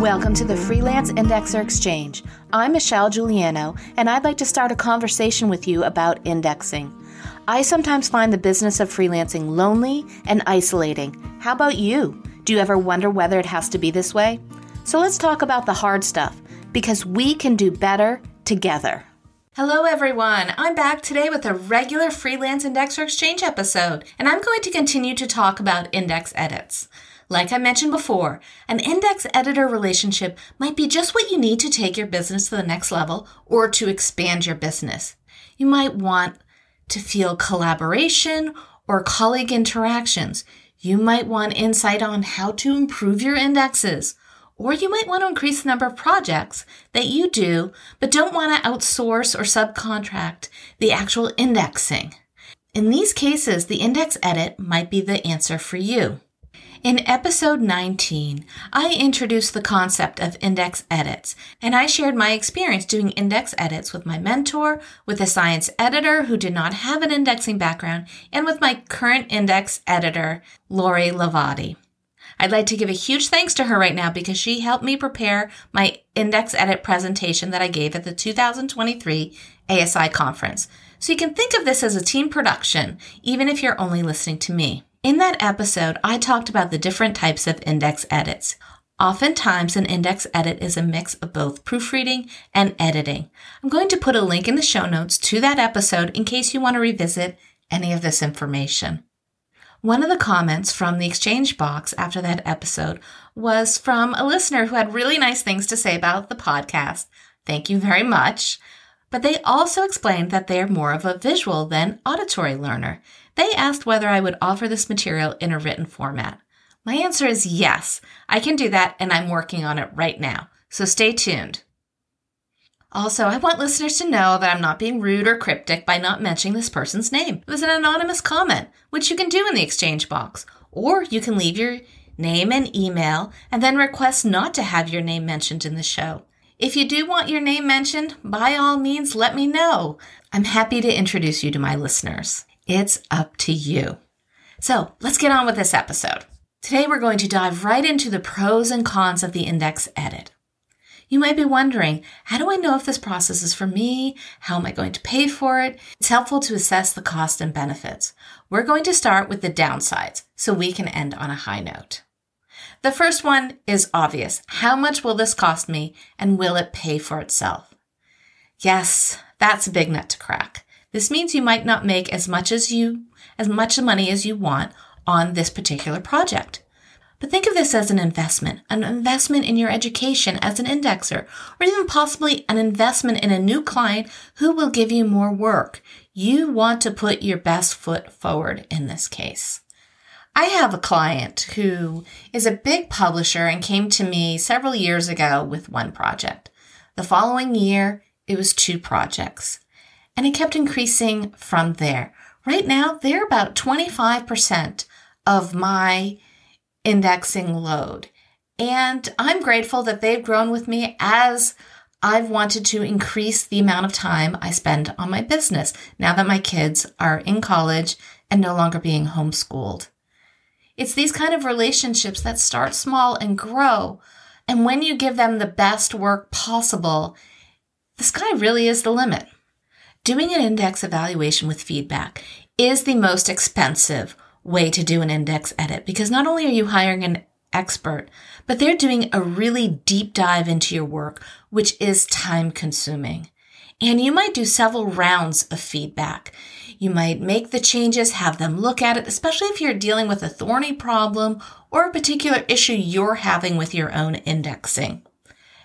Welcome to the Freelance Indexer Exchange. I'm Michelle Giuliano, and I'd like to start a conversation with you about indexing. I sometimes find the business of freelancing lonely and isolating. How about you? Do you ever wonder whether it has to be this way? So let's talk about the hard stuff, because we can do better together. Hello, everyone. I'm back today with a regular Freelance Indexer Exchange episode, and I'm going to continue to talk about index edits. Like I mentioned before, an index editor relationship might be just what you need to take your business to the next level or to expand your business. You might want to feel collaboration or colleague interactions. You might want insight on how to improve your indexes. Or you might want to increase the number of projects that you do, but don't want to outsource or subcontract the actual indexing. In these cases, the index edit might be the answer for you. In episode 19, I introduced the concept of index edits, and I shared my experience doing index edits with my mentor, with a science editor who did not have an indexing background, and with my current index editor, Lori Lavati. I'd like to give a huge thanks to her right now because she helped me prepare my index edit presentation that I gave at the 2023 ASI conference. So you can think of this as a team production, even if you're only listening to me. In that episode, I talked about the different types of index edits. Oftentimes, an index edit is a mix of both proofreading and editing. I'm going to put a link in the show notes to that episode in case you want to revisit any of this information. One of the comments from the exchange box after that episode was from a listener who had really nice things to say about the podcast. Thank you very much. But they also explained that they're more of a visual than auditory learner. They asked whether I would offer this material in a written format. My answer is yes, I can do that and I'm working on it right now. So stay tuned. Also, I want listeners to know that I'm not being rude or cryptic by not mentioning this person's name. It was an anonymous comment, which you can do in the exchange box, or you can leave your name and email and then request not to have your name mentioned in the show. If you do want your name mentioned, by all means, let me know. I'm happy to introduce you to my listeners. It's up to you. So let's get on with this episode. Today we're going to dive right into the pros and cons of the index edit. You might be wondering, how do I know if this process is for me? How am I going to pay for it? It's helpful to assess the cost and benefits. We're going to start with the downsides so we can end on a high note. The first one is obvious. How much will this cost me and will it pay for itself? Yes, that's a big nut to crack. This means you might not make as much as you, as much money as you want on this particular project. But think of this as an investment, an investment in your education as an indexer, or even possibly an investment in a new client who will give you more work. You want to put your best foot forward in this case. I have a client who is a big publisher and came to me several years ago with one project. The following year, it was two projects and it kept increasing from there. Right now, they're about 25% of my indexing load. And I'm grateful that they've grown with me as I've wanted to increase the amount of time I spend on my business now that my kids are in college and no longer being homeschooled. It's these kind of relationships that start small and grow. And when you give them the best work possible, the sky really is the limit. Doing an index evaluation with feedback is the most expensive way to do an index edit because not only are you hiring an expert, but they're doing a really deep dive into your work, which is time consuming. And you might do several rounds of feedback. You might make the changes, have them look at it, especially if you're dealing with a thorny problem or a particular issue you're having with your own indexing.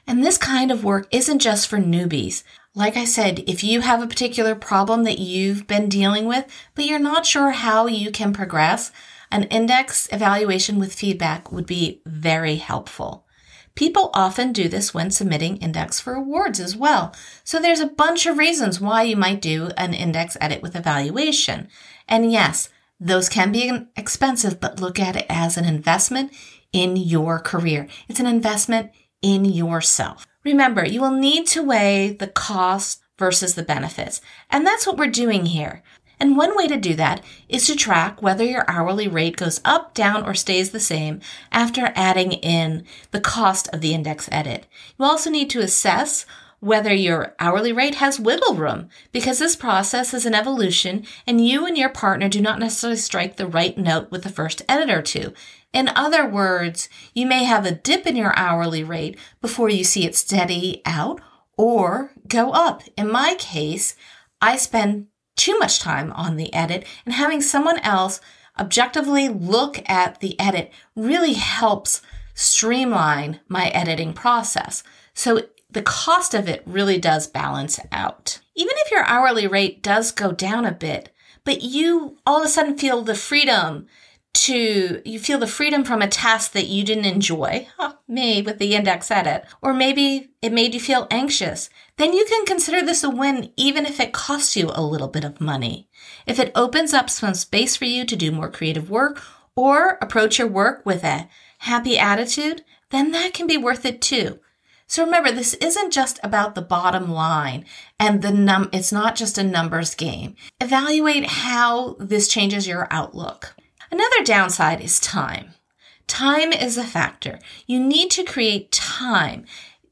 And this kind of work isn't just for newbies. Like I said, if you have a particular problem that you've been dealing with, but you're not sure how you can progress, an index evaluation with feedback would be very helpful. People often do this when submitting index for awards as well. So there's a bunch of reasons why you might do an index edit with evaluation. And yes, those can be expensive, but look at it as an investment in your career. It's an investment in yourself. Remember, you will need to weigh the cost versus the benefits. And that's what we're doing here. And one way to do that is to track whether your hourly rate goes up, down, or stays the same after adding in the cost of the index edit. You also need to assess whether your hourly rate has wiggle room because this process is an evolution and you and your partner do not necessarily strike the right note with the first edit or two. In other words, you may have a dip in your hourly rate before you see it steady out or go up. In my case, I spend too much time on the edit and having someone else objectively look at the edit really helps streamline my editing process. So the cost of it really does balance out. Even if your hourly rate does go down a bit, but you all of a sudden feel the freedom to you feel the freedom from a task that you didn't enjoy, me with the index edit, or maybe it made you feel anxious, then you can consider this a win even if it costs you a little bit of money. If it opens up some space for you to do more creative work or approach your work with a happy attitude, then that can be worth it too. So remember, this isn't just about the bottom line and the num, it's not just a numbers game. Evaluate how this changes your outlook. Another downside is time. Time is a factor. You need to create time.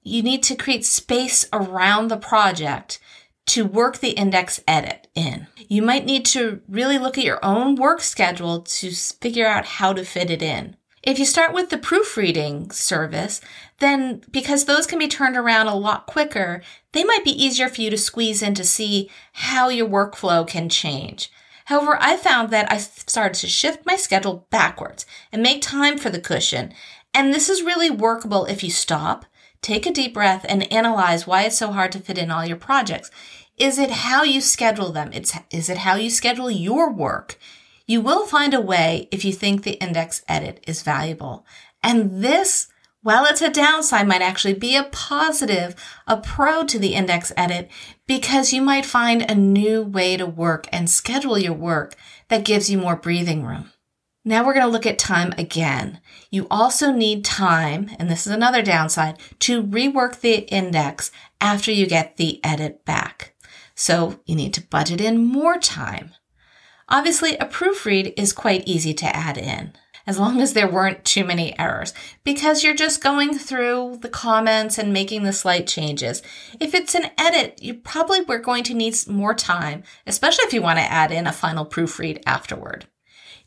You need to create space around the project to work the index edit in. You might need to really look at your own work schedule to figure out how to fit it in. If you start with the proofreading service, then because those can be turned around a lot quicker, they might be easier for you to squeeze in to see how your workflow can change. However, I found that I started to shift my schedule backwards and make time for the cushion. And this is really workable if you stop, take a deep breath, and analyze why it's so hard to fit in all your projects. Is it how you schedule them? It's, is it how you schedule your work? You will find a way if you think the index edit is valuable. And this while it's a downside, might actually be a positive, a pro to the index edit because you might find a new way to work and schedule your work that gives you more breathing room. Now we're going to look at time again. You also need time, and this is another downside, to rework the index after you get the edit back. So you need to budget in more time. Obviously, a proofread is quite easy to add in as long as there weren't too many errors, because you're just going through the comments and making the slight changes. If it's an edit, you probably were going to need more time, especially if you want to add in a final proofread afterward.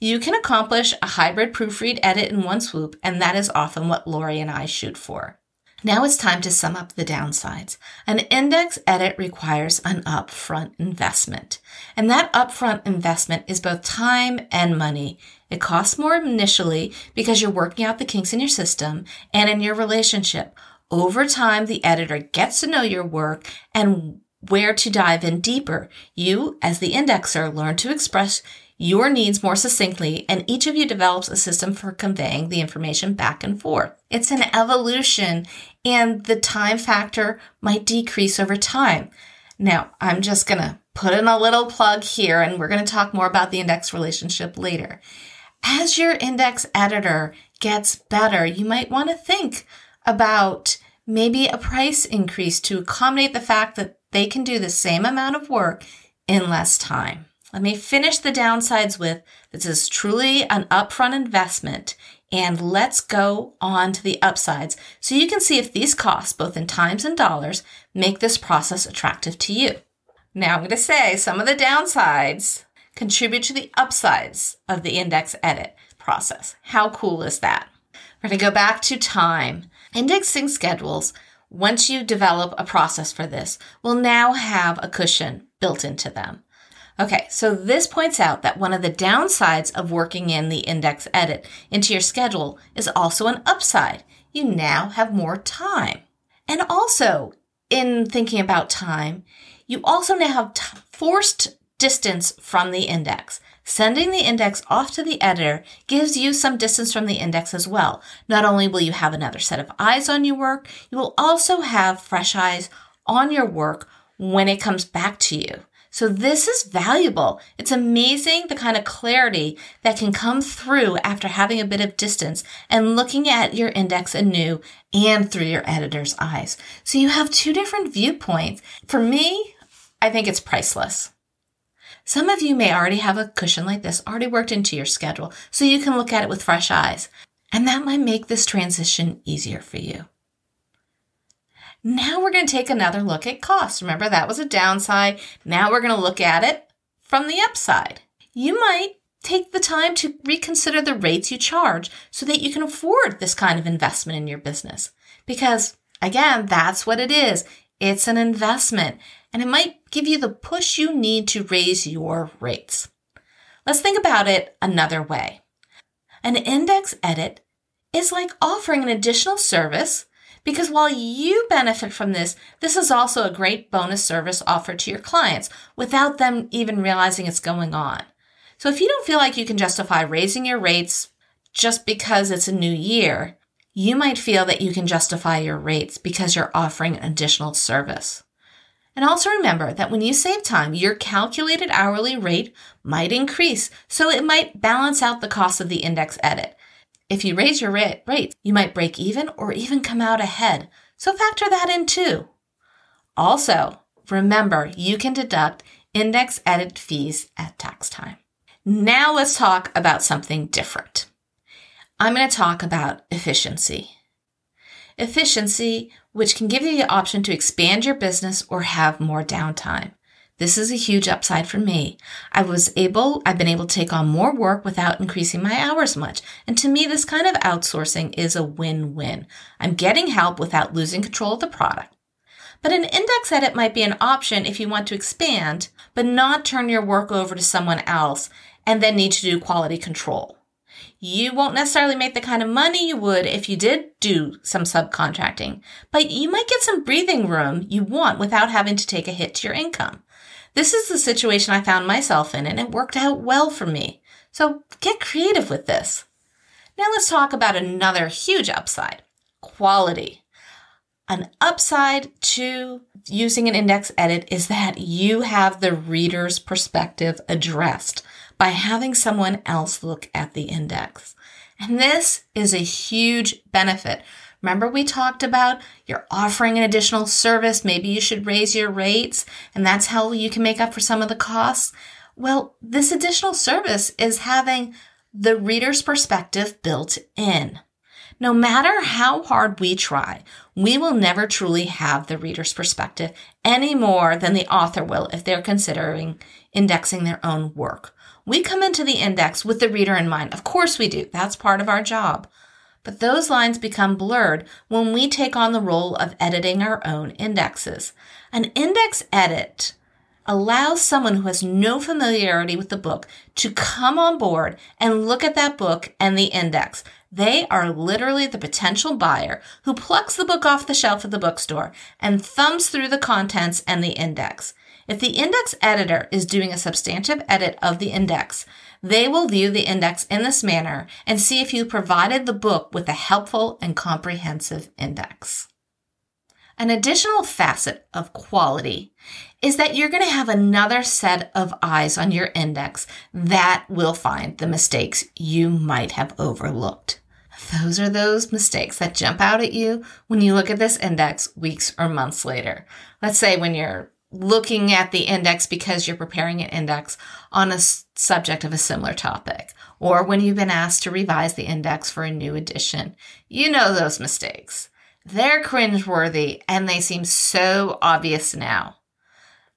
You can accomplish a hybrid proofread edit in one swoop, and that is often what Lori and I shoot for. Now it's time to sum up the downsides. An index edit requires an upfront investment. And that upfront investment is both time and money. It costs more initially because you're working out the kinks in your system and in your relationship. Over time, the editor gets to know your work and where to dive in deeper. You, as the indexer, learn to express your needs more succinctly, and each of you develops a system for conveying the information back and forth. It's an evolution, and the time factor might decrease over time. Now, I'm just going to put in a little plug here, and we're going to talk more about the index relationship later. As your index editor gets better, you might want to think about maybe a price increase to accommodate the fact that they can do the same amount of work in less time. Let me finish the downsides with this is truly an upfront investment. And let's go on to the upsides so you can see if these costs, both in times and dollars, make this process attractive to you. Now I'm going to say some of the downsides contribute to the upsides of the index edit process. How cool is that? We're going to go back to time. Indexing schedules, once you develop a process for this, will now have a cushion built into them. Okay, so this points out that one of the downsides of working in the index edit into your schedule is also an upside. You now have more time. And also, in thinking about time, you also now have t- forced distance from the index. Sending the index off to the editor gives you some distance from the index as well. Not only will you have another set of eyes on your work, you will also have fresh eyes on your work when it comes back to you. So this is valuable. It's amazing the kind of clarity that can come through after having a bit of distance and looking at your index anew and through your editor's eyes. So you have two different viewpoints. For me, I think it's priceless. Some of you may already have a cushion like this already worked into your schedule so you can look at it with fresh eyes. And that might make this transition easier for you. Now we're going to take another look at cost. Remember, that was a downside. Now we're going to look at it from the upside. You might take the time to reconsider the rates you charge so that you can afford this kind of investment in your business. Because again, that's what it is. It's an investment and it might give you the push you need to raise your rates. Let's think about it another way. An index edit is like offering an additional service because while you benefit from this, this is also a great bonus service offered to your clients without them even realizing it's going on. So if you don't feel like you can justify raising your rates just because it's a new year, you might feel that you can justify your rates because you're offering additional service. And also remember that when you save time, your calculated hourly rate might increase, so it might balance out the cost of the index edit. If you raise your rates, you might break even or even come out ahead. So factor that in too. Also, remember you can deduct index edit fees at tax time. Now let's talk about something different. I'm going to talk about efficiency. Efficiency, which can give you the option to expand your business or have more downtime. This is a huge upside for me. I was able, I've been able to take on more work without increasing my hours much. And to me, this kind of outsourcing is a win-win. I'm getting help without losing control of the product. But an index edit might be an option if you want to expand, but not turn your work over to someone else and then need to do quality control. You won't necessarily make the kind of money you would if you did do some subcontracting, but you might get some breathing room you want without having to take a hit to your income. This is the situation I found myself in, and it worked out well for me. So get creative with this. Now let's talk about another huge upside quality. An upside to using an index edit is that you have the reader's perspective addressed by having someone else look at the index. And this is a huge benefit Remember, we talked about you're offering an additional service. Maybe you should raise your rates, and that's how you can make up for some of the costs. Well, this additional service is having the reader's perspective built in. No matter how hard we try, we will never truly have the reader's perspective any more than the author will if they're considering indexing their own work. We come into the index with the reader in mind. Of course we do. That's part of our job. But those lines become blurred when we take on the role of editing our own indexes. An index edit allows someone who has no familiarity with the book to come on board and look at that book and the index. They are literally the potential buyer who plucks the book off the shelf at the bookstore and thumbs through the contents and the index. If the index editor is doing a substantive edit of the index, they will view the index in this manner and see if you provided the book with a helpful and comprehensive index. An additional facet of quality is that you're going to have another set of eyes on your index that will find the mistakes you might have overlooked. Those are those mistakes that jump out at you when you look at this index weeks or months later. Let's say when you're looking at the index because you're preparing an index on a subject of a similar topic, or when you've been asked to revise the index for a new edition. You know those mistakes. They're cringeworthy and they seem so obvious now.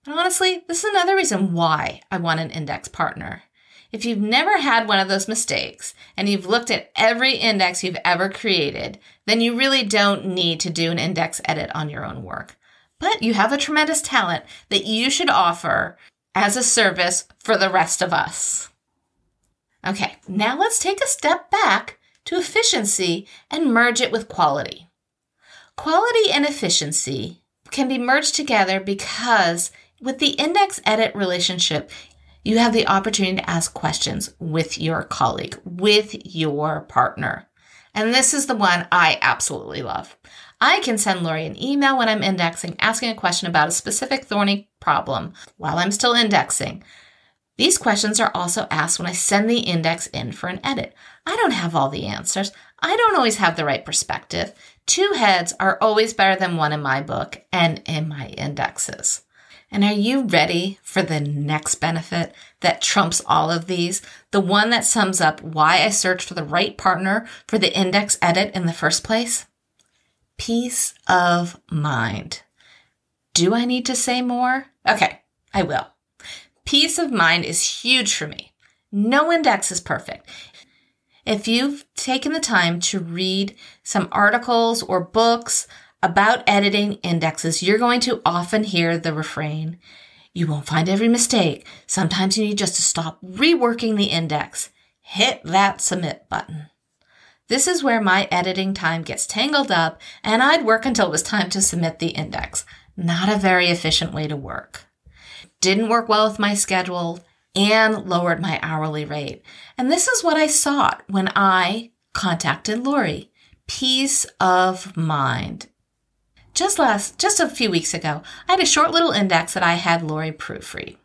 But honestly, this is another reason why I want an index partner. If you've never had one of those mistakes and you've looked at every index you've ever created, then you really don't need to do an index edit on your own work but you have a tremendous talent that you should offer as a service for the rest of us. Okay, now let's take a step back to efficiency and merge it with quality. Quality and efficiency can be merged together because with the index edit relationship, you have the opportunity to ask questions with your colleague, with your partner. And this is the one I absolutely love. I can send Lori an email when I'm indexing asking a question about a specific thorny problem while I'm still indexing. These questions are also asked when I send the index in for an edit. I don't have all the answers. I don't always have the right perspective. Two heads are always better than one in my book and in my indexes. And are you ready for the next benefit that trumps all of these? The one that sums up why I searched for the right partner for the index edit in the first place? Peace of mind. Do I need to say more? Okay, I will. Peace of mind is huge for me. No index is perfect. If you've taken the time to read some articles or books about editing indexes, you're going to often hear the refrain, you won't find every mistake. Sometimes you need just to stop reworking the index. Hit that submit button. This is where my editing time gets tangled up and I'd work until it was time to submit the index. Not a very efficient way to work. Didn't work well with my schedule and lowered my hourly rate. And this is what I sought when I contacted Lori. Peace of mind. Just last, just a few weeks ago, I had a short little index that I had Lori proofread.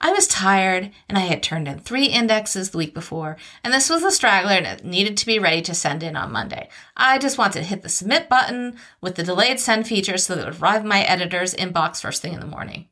I was tired and I had turned in three indexes the week before, and this was a straggler and it needed to be ready to send in on Monday. I just wanted to hit the submit button with the delayed send feature so that it would arrive in my editor's inbox first thing in the morning.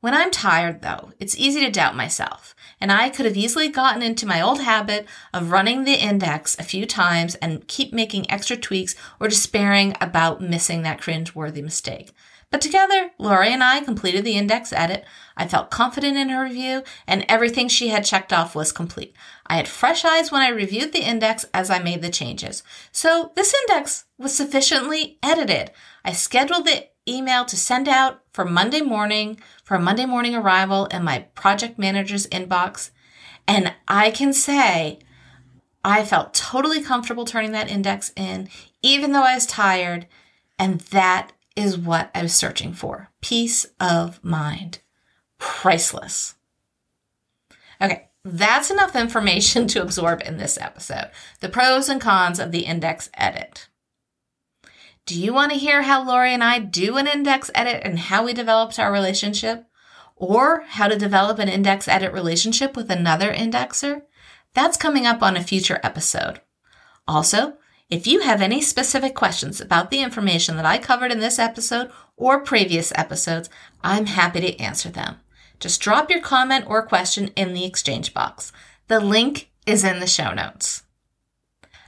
When I'm tired, though, it's easy to doubt myself, and I could have easily gotten into my old habit of running the index a few times and keep making extra tweaks or despairing about missing that cringe-worthy mistake. But together, Lori and I completed the index edit. I felt confident in her review, and everything she had checked off was complete. I had fresh eyes when I reviewed the index as I made the changes. So this index was sufficiently edited. I scheduled the email to send out for Monday morning, for a Monday morning arrival in my project manager's inbox. And I can say I felt totally comfortable turning that index in, even though I was tired. And that is what I was searching for peace of mind. Priceless. Okay, that's enough information to absorb in this episode. The pros and cons of the index edit. Do you want to hear how Lori and I do an index edit and how we developed our relationship? Or how to develop an index edit relationship with another indexer? That's coming up on a future episode. Also, if you have any specific questions about the information that I covered in this episode or previous episodes, I'm happy to answer them. Just drop your comment or question in the exchange box. The link is in the show notes.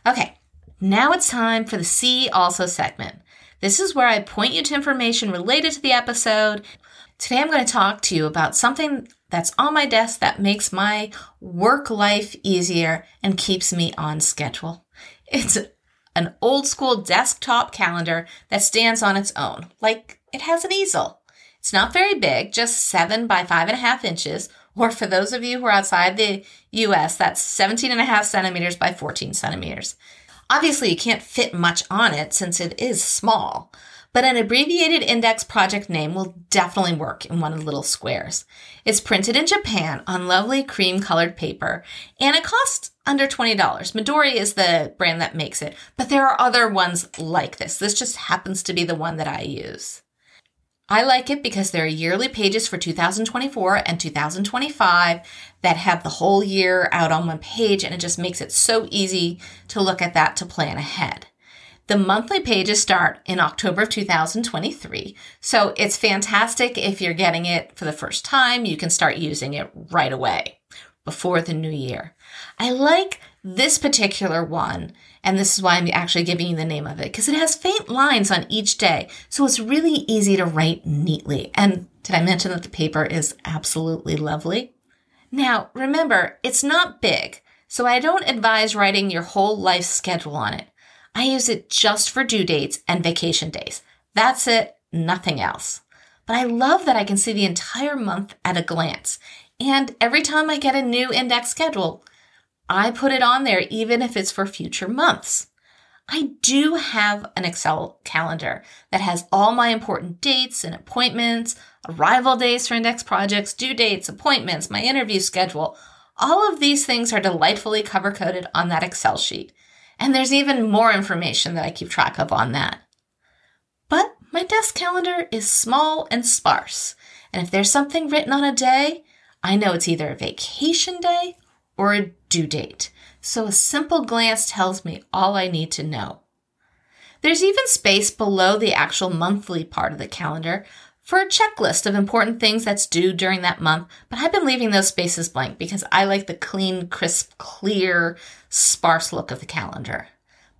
Okay, now it's time for the See Also segment. This is where I point you to information related to the episode. Today I'm going to talk to you about something that's on my desk that makes my work life easier and keeps me on schedule. It's an old school desktop calendar that stands on its own, like it has an easel. It's not very big, just seven by five and a half inches, or for those of you who are outside the US, that's 17 and a half centimeters by 14 centimeters. Obviously, you can't fit much on it since it is small, but an abbreviated index project name will definitely work in one of the little squares. It's printed in Japan on lovely cream colored paper and it costs under $20. Midori is the brand that makes it, but there are other ones like this. This just happens to be the one that I use. I like it because there are yearly pages for 2024 and 2025 that have the whole year out on one page, and it just makes it so easy to look at that to plan ahead. The monthly pages start in October of 2023, so it's fantastic if you're getting it for the first time. You can start using it right away before the new year. I like this particular one, and this is why I'm actually giving you the name of it, because it has faint lines on each day, so it's really easy to write neatly. And did I mention that the paper is absolutely lovely? Now, remember, it's not big, so I don't advise writing your whole life schedule on it. I use it just for due dates and vacation days. That's it, nothing else. But I love that I can see the entire month at a glance. And every time I get a new index schedule, I put it on there, even if it's for future months. I do have an Excel calendar that has all my important dates and appointments, arrival days for index projects, due dates, appointments, my interview schedule. All of these things are delightfully cover coded on that Excel sheet. And there's even more information that I keep track of on that. But my desk calendar is small and sparse. And if there's something written on a day, I know it's either a vacation day or a due date, so a simple glance tells me all I need to know. There's even space below the actual monthly part of the calendar for a checklist of important things that's due during that month, but I've been leaving those spaces blank because I like the clean, crisp, clear, sparse look of the calendar.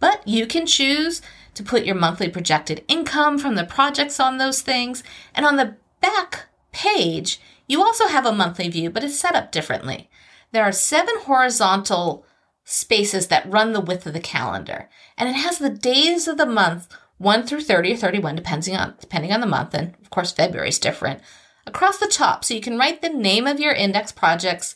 But you can choose to put your monthly projected income from the projects on those things, and on the back page, you also have a monthly view, but it's set up differently. There are seven horizontal spaces that run the width of the calendar, and it has the days of the month 1 through 30 or 31, depending on, depending on the month, and of course, February is different, across the top. So you can write the name of your index projects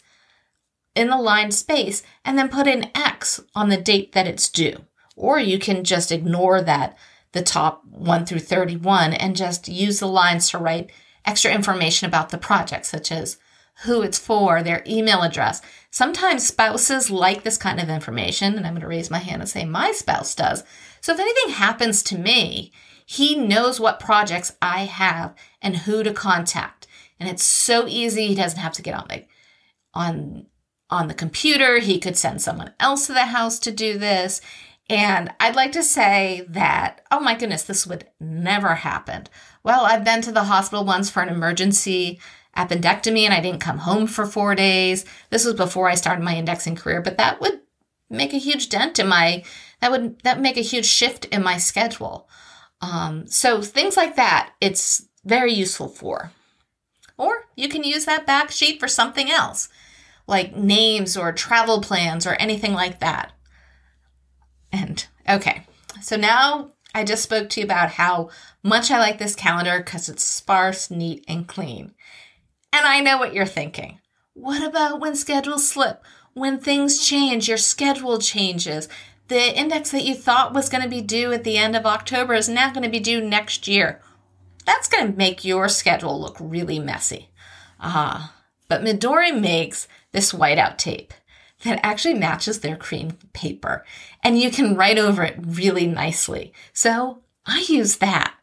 in the line space and then put an X on the date that it's due. Or you can just ignore that, the top 1 through 31, and just use the lines to write extra information about the project, such as who it's for, their email address. Sometimes spouses like this kind of information, and I'm going to raise my hand and say my spouse does. So if anything happens to me, he knows what projects I have and who to contact. And it's so easy. He doesn't have to get on the on on the computer. He could send someone else to the house to do this. And I'd like to say that, oh my goodness, this would never happen. Well, I've been to the hospital once for an emergency appendectomy and I didn't come home for four days. This was before I started my indexing career, but that would make a huge dent in my, that would, that would make a huge shift in my schedule. Um, so things like that, it's very useful for. Or you can use that back sheet for something else, like names or travel plans or anything like that. And okay, so now I just spoke to you about how much I like this calendar because it's sparse, neat, and clean. And I know what you're thinking. What about when schedules slip? When things change, your schedule changes. The index that you thought was going to be due at the end of October is now going to be due next year. That's going to make your schedule look really messy. Ah, but Midori makes this whiteout tape that actually matches their cream paper and you can write over it really nicely. So I use that.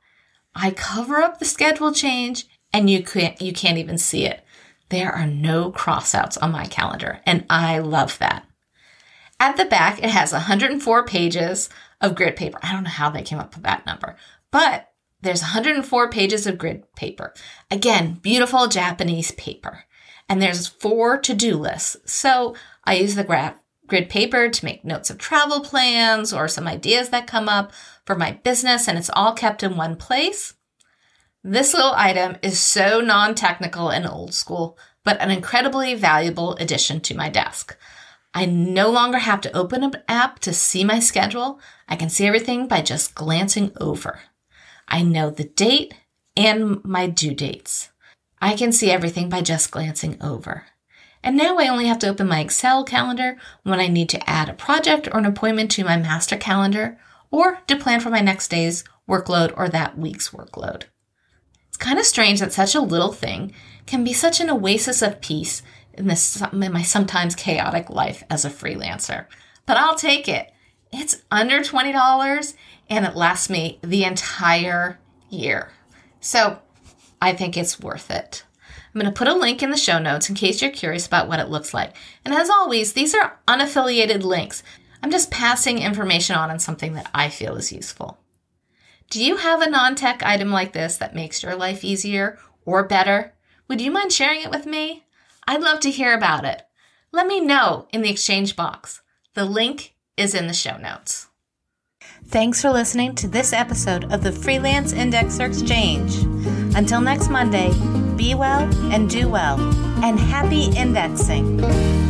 I cover up the schedule change and you can't, you can't even see it. There are no crossouts on my calendar and I love that. At the back, it has 104 pages of grid paper. I don't know how they came up with that number, but there's 104 pages of grid paper. Again, beautiful Japanese paper. And there's four to-do lists. So I use the graph grid paper to make notes of travel plans or some ideas that come up for my business, and it's all kept in one place. This little item is so non technical and old school, but an incredibly valuable addition to my desk. I no longer have to open an app to see my schedule. I can see everything by just glancing over. I know the date and my due dates. I can see everything by just glancing over. And now I only have to open my Excel calendar when I need to add a project or an appointment to my master calendar or to plan for my next day's workload or that week's workload. It's kind of strange that such a little thing can be such an oasis of peace in, this, in my sometimes chaotic life as a freelancer. But I'll take it. It's under $20 and it lasts me the entire year. So I think it's worth it. I'm going to put a link in the show notes in case you're curious about what it looks like. And as always, these are unaffiliated links. I'm just passing information on on something that I feel is useful. Do you have a non tech item like this that makes your life easier or better? Would you mind sharing it with me? I'd love to hear about it. Let me know in the exchange box. The link is in the show notes. Thanks for listening to this episode of the Freelance Indexer Exchange. Until next Monday, be well and do well, and happy indexing.